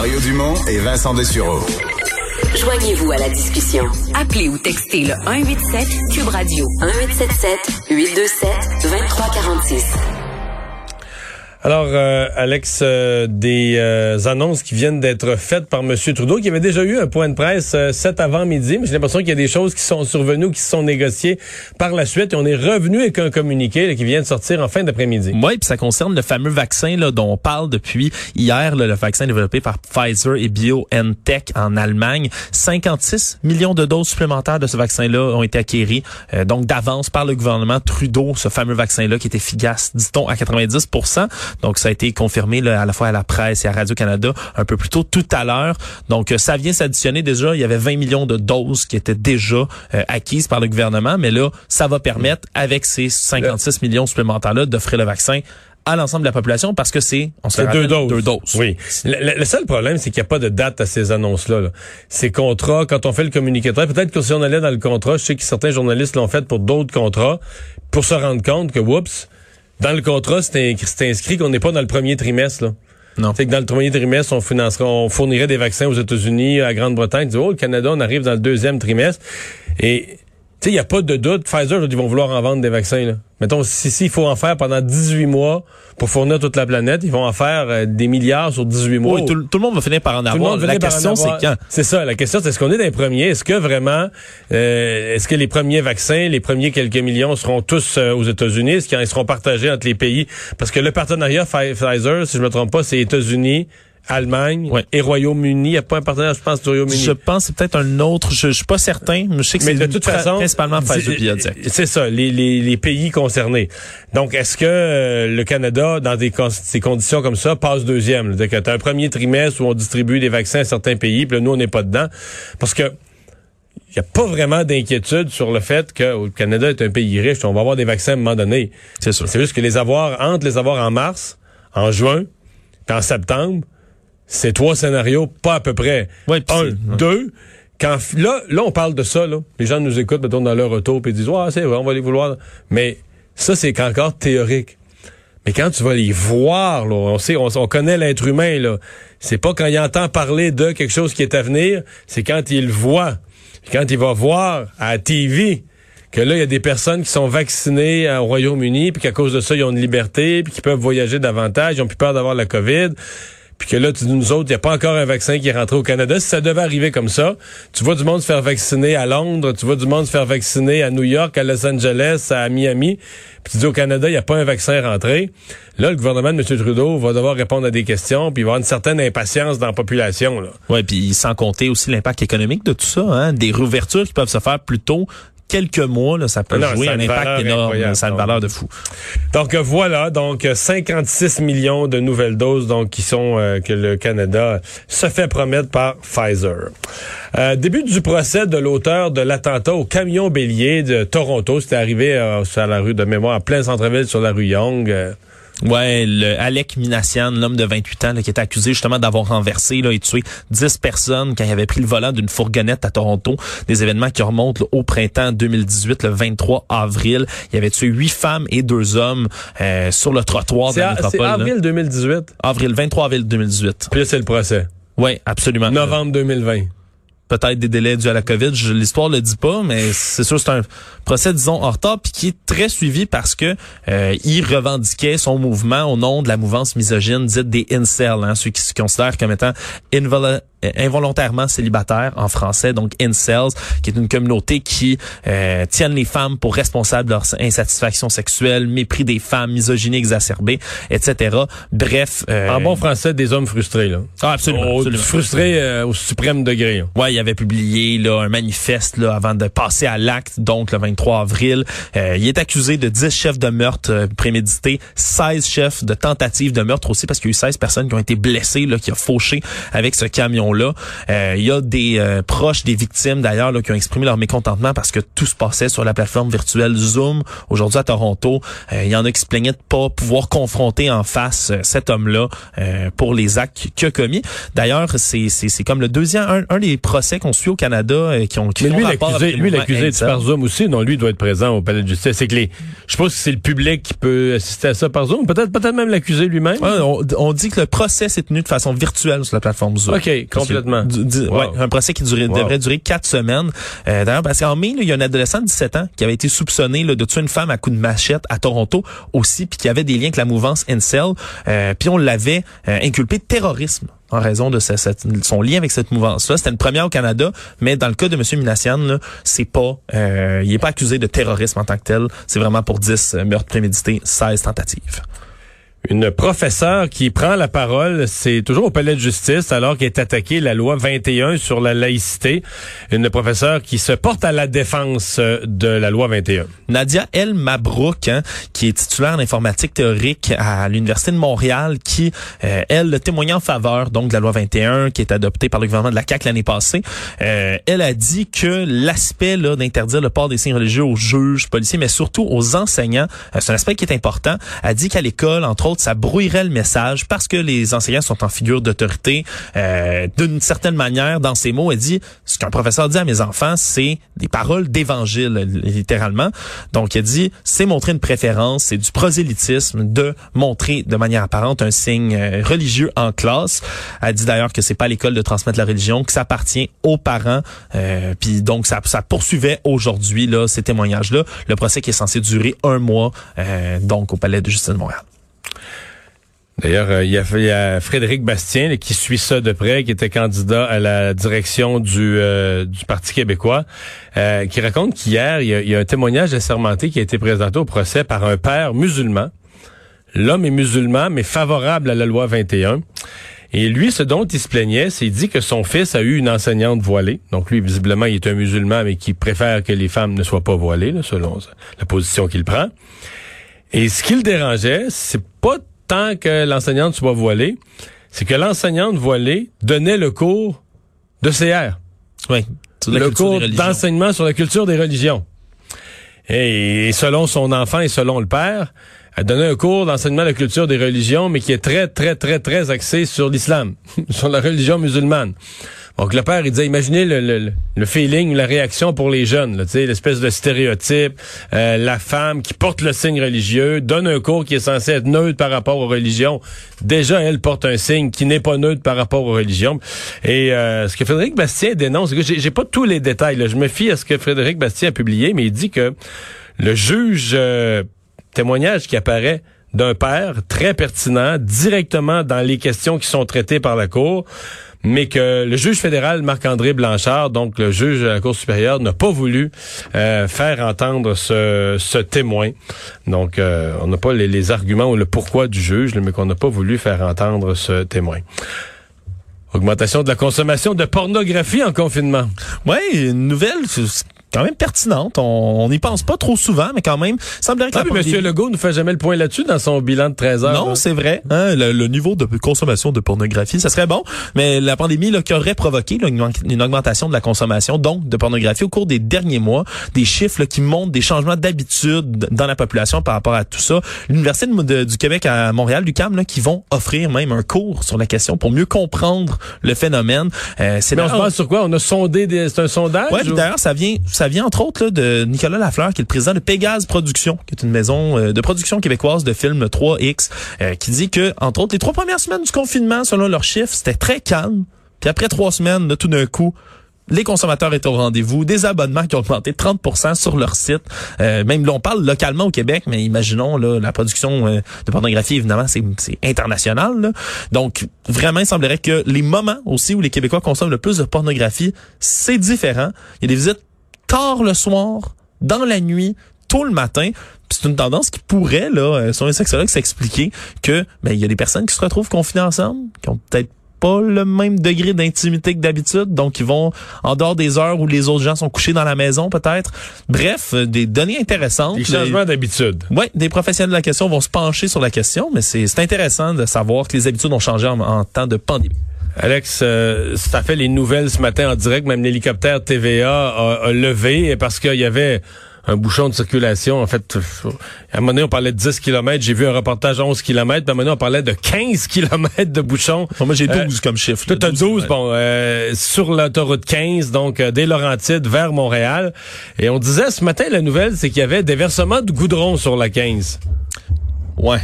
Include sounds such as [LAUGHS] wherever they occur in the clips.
Mario Dumont et Vincent Dessureau. Joignez-vous à la discussion. Appelez ou textez le 187 Cube Radio 1877 827 2346. Alors, euh, Alex, euh, des euh, annonces qui viennent d'être faites par M. Trudeau, qui avait déjà eu un point de presse cet avant-midi, mais j'ai l'impression qu'il y a des choses qui sont survenues, qui se sont négociées par la suite, et on est revenu avec un communiqué qui vient de sortir en fin d'après-midi. Oui, puis ça concerne le fameux vaccin là, dont on parle depuis hier, le vaccin développé par Pfizer et BioNTech en Allemagne. 56 millions de doses supplémentaires de ce vaccin-là ont été acquéries, donc d'avance par le gouvernement Trudeau, ce fameux vaccin-là qui est efficace, dit-on, à 90 donc, ça a été confirmé là, à la fois à la presse et à Radio-Canada un peu plus tôt tout à l'heure. Donc, euh, ça vient s'additionner déjà. Il y avait 20 millions de doses qui étaient déjà euh, acquises par le gouvernement. Mais là, ça va permettre, avec ces 56 millions supplémentaires-là, d'offrir le vaccin à l'ensemble de la population parce que c'est on se deux doses. deux doses. Oui. Le, seul problème, c'est qu'il n'y a pas de date à ces annonces-là. Ces contrats, quand on fait le communicateur, peut-être que si on allait dans le contrat, je sais que certains journalistes l'ont fait pour d'autres contrats, pour se rendre compte que, oups, dans le contrat, c'est inscrit qu'on n'est pas dans le premier trimestre. Là. Non. C'est que dans le premier trimestre, on financera, on fournirait des vaccins aux États-Unis, à Grande-Bretagne. Oh, le Canada, on arrive dans le deuxième trimestre. Et tu sais, il n'y a pas de doute. Pfizer, ils vont vouloir en vendre des vaccins. Là. Mettons, si, si il faut en faire pendant 18 mois pour fournir toute la planète, ils vont en faire euh, des milliards sur 18 mois. Oui, tout, le monde va finir par en avoir. La question, c'est quand? C'est ça. La question, c'est est-ce qu'on est des premiers? Est-ce que vraiment, euh, est-ce que les premiers vaccins, les premiers quelques millions seront tous euh, aux États-Unis? Est-ce qu'ils seront partagés entre les pays? Parce que le partenariat Pfizer, si je me trompe pas, c'est États-Unis, Allemagne et Royaume-Uni. Il n'y a pas un partenaire, je pense, du Royaume-Uni. Je pense c'est peut-être un autre. Je, je suis pas certain, mais je sais que c'est de toute façon principalement C'est ça, les, les, les, pays concernés. Donc, est-ce que euh, le Canada, dans des, ces conditions comme ça, passe deuxième? C'est-à-dire que tu as un premier trimestre où on distribue des vaccins à certains pays, puis là, nous, on n'est pas dedans. Parce que il n'y a pas vraiment d'inquiétude sur le fait que le Canada est un pays riche. On va avoir des vaccins à un moment donné. C'est sûr. C'est juste que les avoir, entre les avoir en mars, en juin, puis en septembre, c'est trois scénarios, pas à peu près. Un, deux. Quand, là, là, on parle de ça, là. Les gens nous écoutent, mettons, dans leur retour, puis ils disent, ouais, c'est vrai, on va les vouloir. Mais ça, c'est encore théorique. Mais quand tu vas les voir, là, on sait, on, connaît l'être humain, là. C'est pas quand il entend parler de quelque chose qui est à venir, c'est quand il le voit. Quand il va voir à la TV que là, il y a des personnes qui sont vaccinées au Royaume-Uni, puis qu'à cause de ça, ils ont une liberté, puis qu'ils peuvent voyager davantage, ils ont plus peur d'avoir la COVID puis que là, tu dis nous autres, il n'y a pas encore un vaccin qui est rentré au Canada. Si ça devait arriver comme ça, tu vois du monde se faire vacciner à Londres, tu vois du monde se faire vacciner à New York, à Los Angeles, à Miami, puis tu dis au Canada, il n'y a pas un vaccin rentré. Là, le gouvernement de M. Trudeau va devoir répondre à des questions, puis il va avoir une certaine impatience dans la population. Oui, puis sans compter aussi l'impact économique de tout ça, hein, des réouvertures qui peuvent se faire plus tôt quelques mois, là, ça peut jouer un impact énorme. Ça a une valeur de fou. Donc voilà, donc 56 millions de nouvelles doses donc qui sont euh, que le Canada se fait promettre par Pfizer. Euh, début du procès de l'auteur de l'attentat au camion bélier de Toronto. C'était arrivé euh, sur la rue de mémoire, en plein centre-ville sur la rue Young. Ouais, le Alec Minassian, l'homme de 28 ans, qui est accusé justement d'avoir renversé là, et tué 10 personnes quand il avait pris le volant d'une fourgonnette à Toronto. Des événements qui remontent au printemps 2018, le 23 avril. Il avait tué huit femmes et deux hommes euh, sur le trottoir de la métropole. C'est avril 2018? Avril, 23 avril 2018. Puis là, c'est le procès. Oui, absolument. Novembre 2020 peut-être des délais dus à la COVID. L'histoire le dit pas, mais c'est sûr c'est un procès, disons, puis qui est très suivi parce que euh, il revendiquait son mouvement au nom de la mouvance misogyne dite des incels, hein, ceux qui se considèrent comme étant involontairement célibataires en français, donc incels, qui est une communauté qui euh, tiennent les femmes pour responsables de leur insatisfaction sexuelle, mépris des femmes, misogynie exacerbée, etc. Bref. Euh, en bon français, des hommes frustrés, là. Ah, absolument. Frustrés euh, au suprême degré. Ouais, il avait publié là, un manifeste là, avant de passer à l'acte, donc le 23 avril. Euh, il est accusé de 10 chefs de meurtre euh, prémédités, 16 chefs de tentative de meurtre aussi, parce qu'il y a eu 16 personnes qui ont été blessées, là, qui a fauché avec ce camion agressions-là. Euh, il y a des euh, proches des victimes d'ailleurs qui ont exprimé leur mécontentement parce que tout se passait sur la plateforme virtuelle Zoom. Aujourd'hui à Toronto, il y en a qui se plaignaient de pas pouvoir confronter en face cet homme-là pour les actes qu'il a commis. D'ailleurs, c'est c'est comme le deuxième un, des procès qu'on suit au Canada qui ont qui Mais lui l'accusé lui l'accusé par Zoom aussi, non lui doit être présent au palais de justice. C'est que les je pense que c'est le public qui peut assister à ça par Zoom, peut-être peut-être même l'accusé lui-même. on, dit que le procès s'est tenu de façon virtuelle sur la plateforme Zoom. OK, complètement. ouais, un procès qui devrait durer quatre semaines. Euh, D'ailleurs, parce qu'en mai, il y a un adolescent de 17 ans qui avait été soupçonné là, de tuer une femme à coups de machette à Toronto aussi, puis qui avait des liens avec la mouvance Incel. Euh, puis on l'avait euh, inculpé de terrorisme en raison de son lien avec cette mouvance-là. C'était une première au Canada, mais dans le cas de M. Minassian, c'est pas, euh, il est pas accusé de terrorisme en tant que tel. C'est vraiment pour 10 meurtres prémédités, 16 tentatives. Une professeure qui prend la parole, c'est toujours au palais de justice alors qu'est attaquée la loi 21 sur la laïcité. Une professeure qui se porte à la défense euh, de la loi 21. Nadia El Mabrouk, hein, qui est titulaire d'informatique théorique à l'Université de Montréal, qui, euh, elle, témoigne en faveur donc de la loi 21 qui est adoptée par le gouvernement de la CAQ l'année passée. Euh, elle a dit que l'aspect d'interdire le port des signes religieux aux juges, policiers, mais surtout aux enseignants, c'est un aspect qui est important. Elle dit qu'à l'école, entre autres, ça brouillerait le message parce que les enseignants sont en figure d'autorité. Euh, D'une certaine manière, dans ses mots, elle dit, ce qu'un professeur dit à mes enfants, c'est des paroles d'évangile, littéralement. Donc, elle dit, c'est montrer une préférence, c'est du prosélytisme de montrer de manière apparente un signe euh, religieux en classe. Elle dit d'ailleurs que c'est pas l'école de transmettre la religion, que ça appartient aux parents. Euh, Puis donc, ça, ça poursuivait aujourd'hui là ces témoignages-là. Le procès qui est censé durer un mois, euh, donc au Palais de justice de Montréal. D'ailleurs, euh, il, y a, Frédéric Bastien qui suit ça de près, qui était candidat à la direction du, euh, Parti québécois, euh, qui raconte qu'hier, il, y, a, un témoignage assermenté qui a été présenté au procès par un père musulman. L'homme est musulman, mais favorable à la loi 21. Et lui, ce dont il se plaignait, c'est dit que son fils a eu une enseignante voilée. Donc lui, visiblement, il est un musulman, mais qui préfère que les femmes ne soient pas voilées, selon la position qu'il prend. Et ce qui le dérangeait, c'est pas tant que l'enseignante soit voilée, c'est que l'enseignante voilée donnait le cours de CR. Oui. Le cours d'enseignement sur la culture des religions. Et selon son enfant et selon le père, elle donnait un cours d'enseignement de la culture des religions, mais qui est très, très, très, très axé sur l'islam, [LAUGHS] sur la religion musulmane. Donc le père, il disait, imaginez le, le, le feeling, la réaction pour les jeunes, l'espèce de stéréotype, euh, la femme qui porte le signe religieux, donne un cours qui est censé être neutre par rapport aux religions. Déjà, elle porte un signe qui n'est pas neutre par rapport aux religions. Et euh, ce que Frédéric Bastien dénonce, j'ai pas tous les détails, je me fie à ce que Frédéric Bastien a publié, mais il dit que le juge, euh, témoignage qui apparaît d'un père très pertinent, directement dans les questions qui sont traitées par la Cour, mais que le juge fédéral Marc-André Blanchard, donc le juge de la Cour supérieure, n'a pas voulu euh, faire entendre ce, témoin. Donc, euh, on n'a pas les, arguments ou le pourquoi du juge, mais qu'on n'a pas voulu faire entendre ce témoin. Augmentation de la consommation de pornographie en confinement. Oui, une nouvelle quand même pertinente. On n'y pense pas trop souvent, mais quand même, semblerait que ah, la M. Legault ne fait jamais le point là-dessus dans son bilan de 13 heures. Non, c'est vrai. Hein, le, niveau de consommation de pornographie, ça serait bon, mais la pandémie là, qui aurait provoqué une, augmentation de la consommation donc de pornographie au cours des derniers mois, des chiffres qui montrent des changements d'habitude dans la population par rapport à tout ça. L'Université du Québec à Montréal, l'UQAM, là, qui vont offrir même un cours sur la question pour mieux comprendre le phénomène. Euh, c'est mais on se base sur quoi? On a sondé, c'est un sondage? Ouais, d'ailleurs, ça vient ça vient entre autres là, de Nicolas Lafleur, qui est le président de Pégase Productions, qui est une maison euh, de production québécoise de films 3X, euh, qui dit que, entre autres, les trois premières semaines du confinement, selon leurs chiffres, c'était très calme. Puis après trois semaines, de tout d'un coup, les consommateurs étaient au rendez-vous, des abonnements qui ont augmenté 30% sur leur site. Euh, même là, on parle localement au Québec, mais imaginons là, la production euh, de pornographie, évidemment, c'est international. Donc, vraiment, il semblerait que les moments aussi où les Québécois consomment le plus de pornographie, c'est différent. Il y a des visites tard le soir, dans la nuit, tôt le matin. C'est une tendance qui pourrait, là, euh, sur un sexologue, s'expliquer que ben, il y a des personnes qui se retrouvent confinées ensemble, qui ont peut-être pas le même degré d'intimité que d'habitude, donc ils vont en dehors des heures où les autres gens sont couchés dans la maison peut-être. Bref, euh, des données intéressantes. Des changements d'habitude. Oui, des professionnels de la question vont se pencher sur la question, mais c'est intéressant de savoir que les habitudes ont changé en temps de pandémie. Alex, euh, ça fait les nouvelles ce matin en direct. Même l'hélicoptère TVA a, a levé parce qu'il y avait un bouchon de circulation. En fait, à un moment donné, on parlait de 10 km. J'ai vu un reportage à 11 km. Puis à un moment donné, on parlait de 15 [LAUGHS] km de bouchon. moi, j'ai 12 Euh, comme chiffre. Toi, t'as 12, bon, euh, sur l'autoroute 15, donc euh, des Laurentides vers Montréal. Et on disait ce matin, la nouvelle, c'est qu'il y avait des versements de goudron sur la 15. Ouais.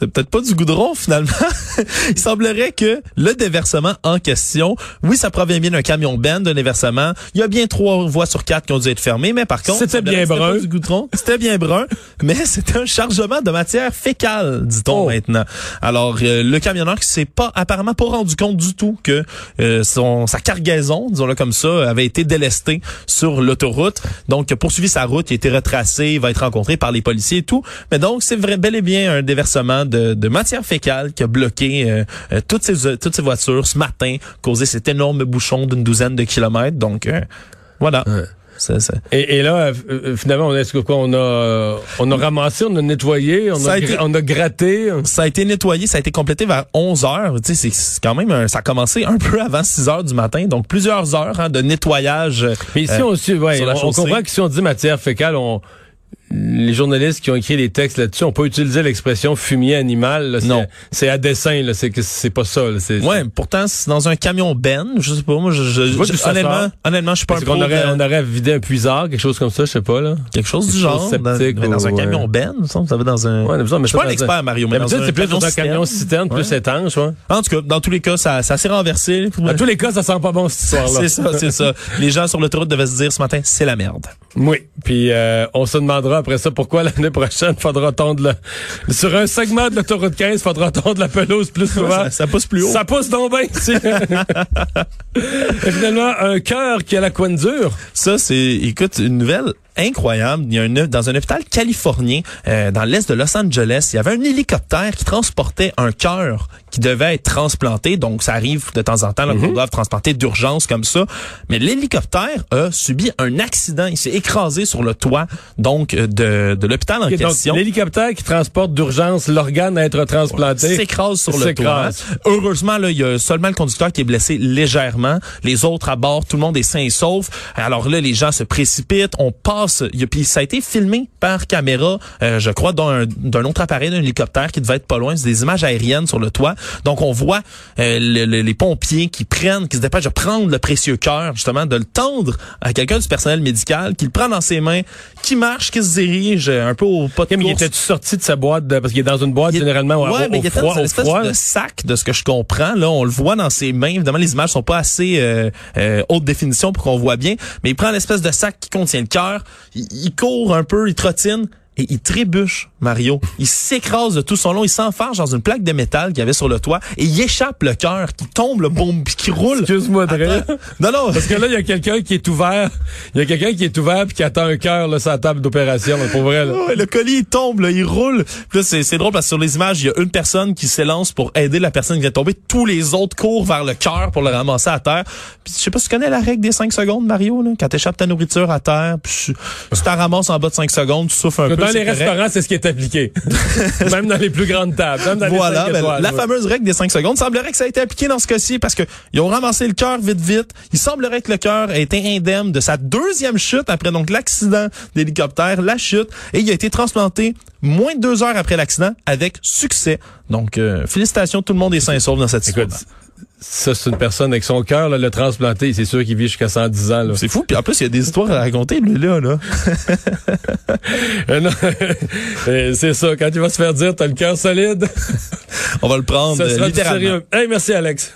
C'est peut-être pas du goudron finalement. [LAUGHS] Il semblerait que le déversement en question, oui, ça provient bien d'un camion Ben d'un déversement. Il y a bien trois voies sur quatre qui ont dû être fermées, mais par contre, C'était bien brun. pas du goudron. C'était bien brun, mais [LAUGHS] c'était un chargement de matière fécale, dit-on Oh. maintenant. Alors, euh, le camionneur qui s'est pas apparemment pas rendu compte du tout que euh, son sa cargaison, disons-le comme ça, avait été délestée sur l'autoroute. Donc, il a poursuivi sa route, il a été retracé, il va être rencontré par les policiers et tout. Mais donc, c'est vrai, bel et bien un déversement de, de matière fécale qui a bloqué euh, euh, toutes ces toutes ces voitures ce matin, causé cet énorme bouchon d'une douzaine de kilomètres. Donc, euh, voilà. Ça- ça- Et, et là, euh, euh, finalement, on est-ce que quoi, on a, euh, on a ramassé, on a nettoyé, on a, a été- on a gratté? Ça a été nettoyé, ça a été complété vers 11 heures. Tu sais, c'est- quand même, un- ça a commencé un [LAUGHS] peu avant 6 heures du matin, donc plusieurs heures hein, de nettoyage. Mais ici, euh, on, suit- ouais, on, on comprend que si on dit matière fécale, on, les journalistes qui ont écrit les textes là-dessus ont pas utilisé l'expression fumier animal. là. C'est- Non. C'est à dessein, là. C'est que c'est pas ça. là. C'est- Ouais, pourtant c'est dans un camion Ben, je sais pas moi je, je, je- honnêtement, honnêtement, je suis pas un pro qu'on aurait, de- on aurait vidé un puisard, quelque chose comme ça, je sais pas, là. quelque chose du genre dans, sceptique mais dans un ou, camion euh, Ben, ça ça va dans un Ouais, mais Je suis pas un expert Mario, mais dans c'est plus dans un camion citerne, plus Ouais. étanche, ouais. En tout cas, dans tous les cas, ça, ça s'est renversé. À tous les cas, ça sent pas bon, cette histoire-là. C'est ça, c'est ça. Les gens sur l'autoroute devaient se dire ce matin, c'est la merde. Oui. Puis euh, on se demandera après ça pourquoi l'année prochaine faudra tondre le... sur un segment de l'autoroute 15, faudra tondre la pelouse plus souvent. Ça, ça pousse plus haut. Ça pousse donc bien. Et [LAUGHS] finalement, un cœur qui a la coine dure. Ça, c'est, écoute, une nouvelle incroyable. Il y a un, dans un hôpital californien, euh, dans l'est de Los Angeles, il y avait un hélicoptère qui transportait un cœur qui devait être transplanté. Donc, ça arrive de temps en temps, là, qu'on doit transplanter d'urgence comme ça. Mais l'hélicoptère a subi un accident. Il s'est écrasé sur le toit, donc, euh, de, de l'hôpital en question. l'hélicoptère qui transporte d'urgence l'organe à être transplanté. s'écrase sur le toit. Heureusement, là, il y a seulement le conducteur qui est blessé légèrement. Les autres à bord, tout le monde est sain et sauf. Alors là, les gens se précipitent. On passe. Puis ça a été filmé par caméra, euh, je crois, d'un d'un autre appareil, d'un hélicoptère qui devait être pas loin. C'est des images aériennes sur le toit. Donc on voit euh, le- le- les pompiers qui prennent, qui se dépêchent de prendre le précieux cœur, justement, de le tendre à quelqu'un du personnel médical, qui le prend dans ses mains, qui marche, qui se dirige euh, un peu au pas de mais il était sorti de sa boîte de- parce qu'il est dans une boîte Il généralement ouais, au- mais au il était froid. dans une espèce froid. de sac, de ce que je comprends. Là, on le voit dans ses mains. Évidemment, les images sont pas assez euh, euh, haute définition pour qu'on voit bien. Mais il prend l'espèce de sac qui contient le cœur. Il, court un peu, il trottine. Et il trébuche, Mario. Il s'écrase de tout son long. Il s'enfarge dans une plaque de métal qu'il y avait sur le toit. Et il échappe le cœur qui tombe, le boum, puis qui roule. Excuse-moi de. Non, non. Parce que là, il y a quelqu'un qui est ouvert. Il y a quelqu'un qui est ouvert puis qui attend un cœur là, sur la table d'opération. Pour vrai, là. Le colis il tombe, là, il roule. Puis là, c'est, c'est drôle parce que sur les images, il y a une personne qui s'élance pour aider la personne qui vient de tomber. Tous les autres courent vers le cœur pour le ramasser à terre. Puis je sais pas si tu connais la règle des 5 secondes, Mario, là, quand t'échappes ta nourriture à terre, puis tu t'en ramasses en bas de 5 secondes, tu souffles un peu. Dans les correct. restaurants, c'est ce qui est appliqué. [LAUGHS] même dans les plus grandes tables. Même dans Voilà, les ben, étoiles, la ouais. fameuse règle des 5 secondes semblerait que ça a été appliqué dans ce cas-ci parce que ils ont ramassé le cœur vite vite. Il semblerait que le cœur a été indemne de sa deuxième chute après donc l'accident d'hélicoptère, la chute, et il a été transplanté moins de deux heures après l'accident avec succès. Donc euh, félicitations, tout le monde est sain et sauf dans cette. Écoute, ça, c'est une personne avec son cœur, là, le transplanté. C'est sûr qu'il vit jusqu'à 110 ans. C'est fou, puis en plus il y a des histoires à raconter lui là là. [LAUGHS] Euh. [LAUGHS] Euh, c'est ça. Quand il va se faire dire, t'as le cœur solide, On va le prendre littéralement. sérieux. Hey, merci, Alex.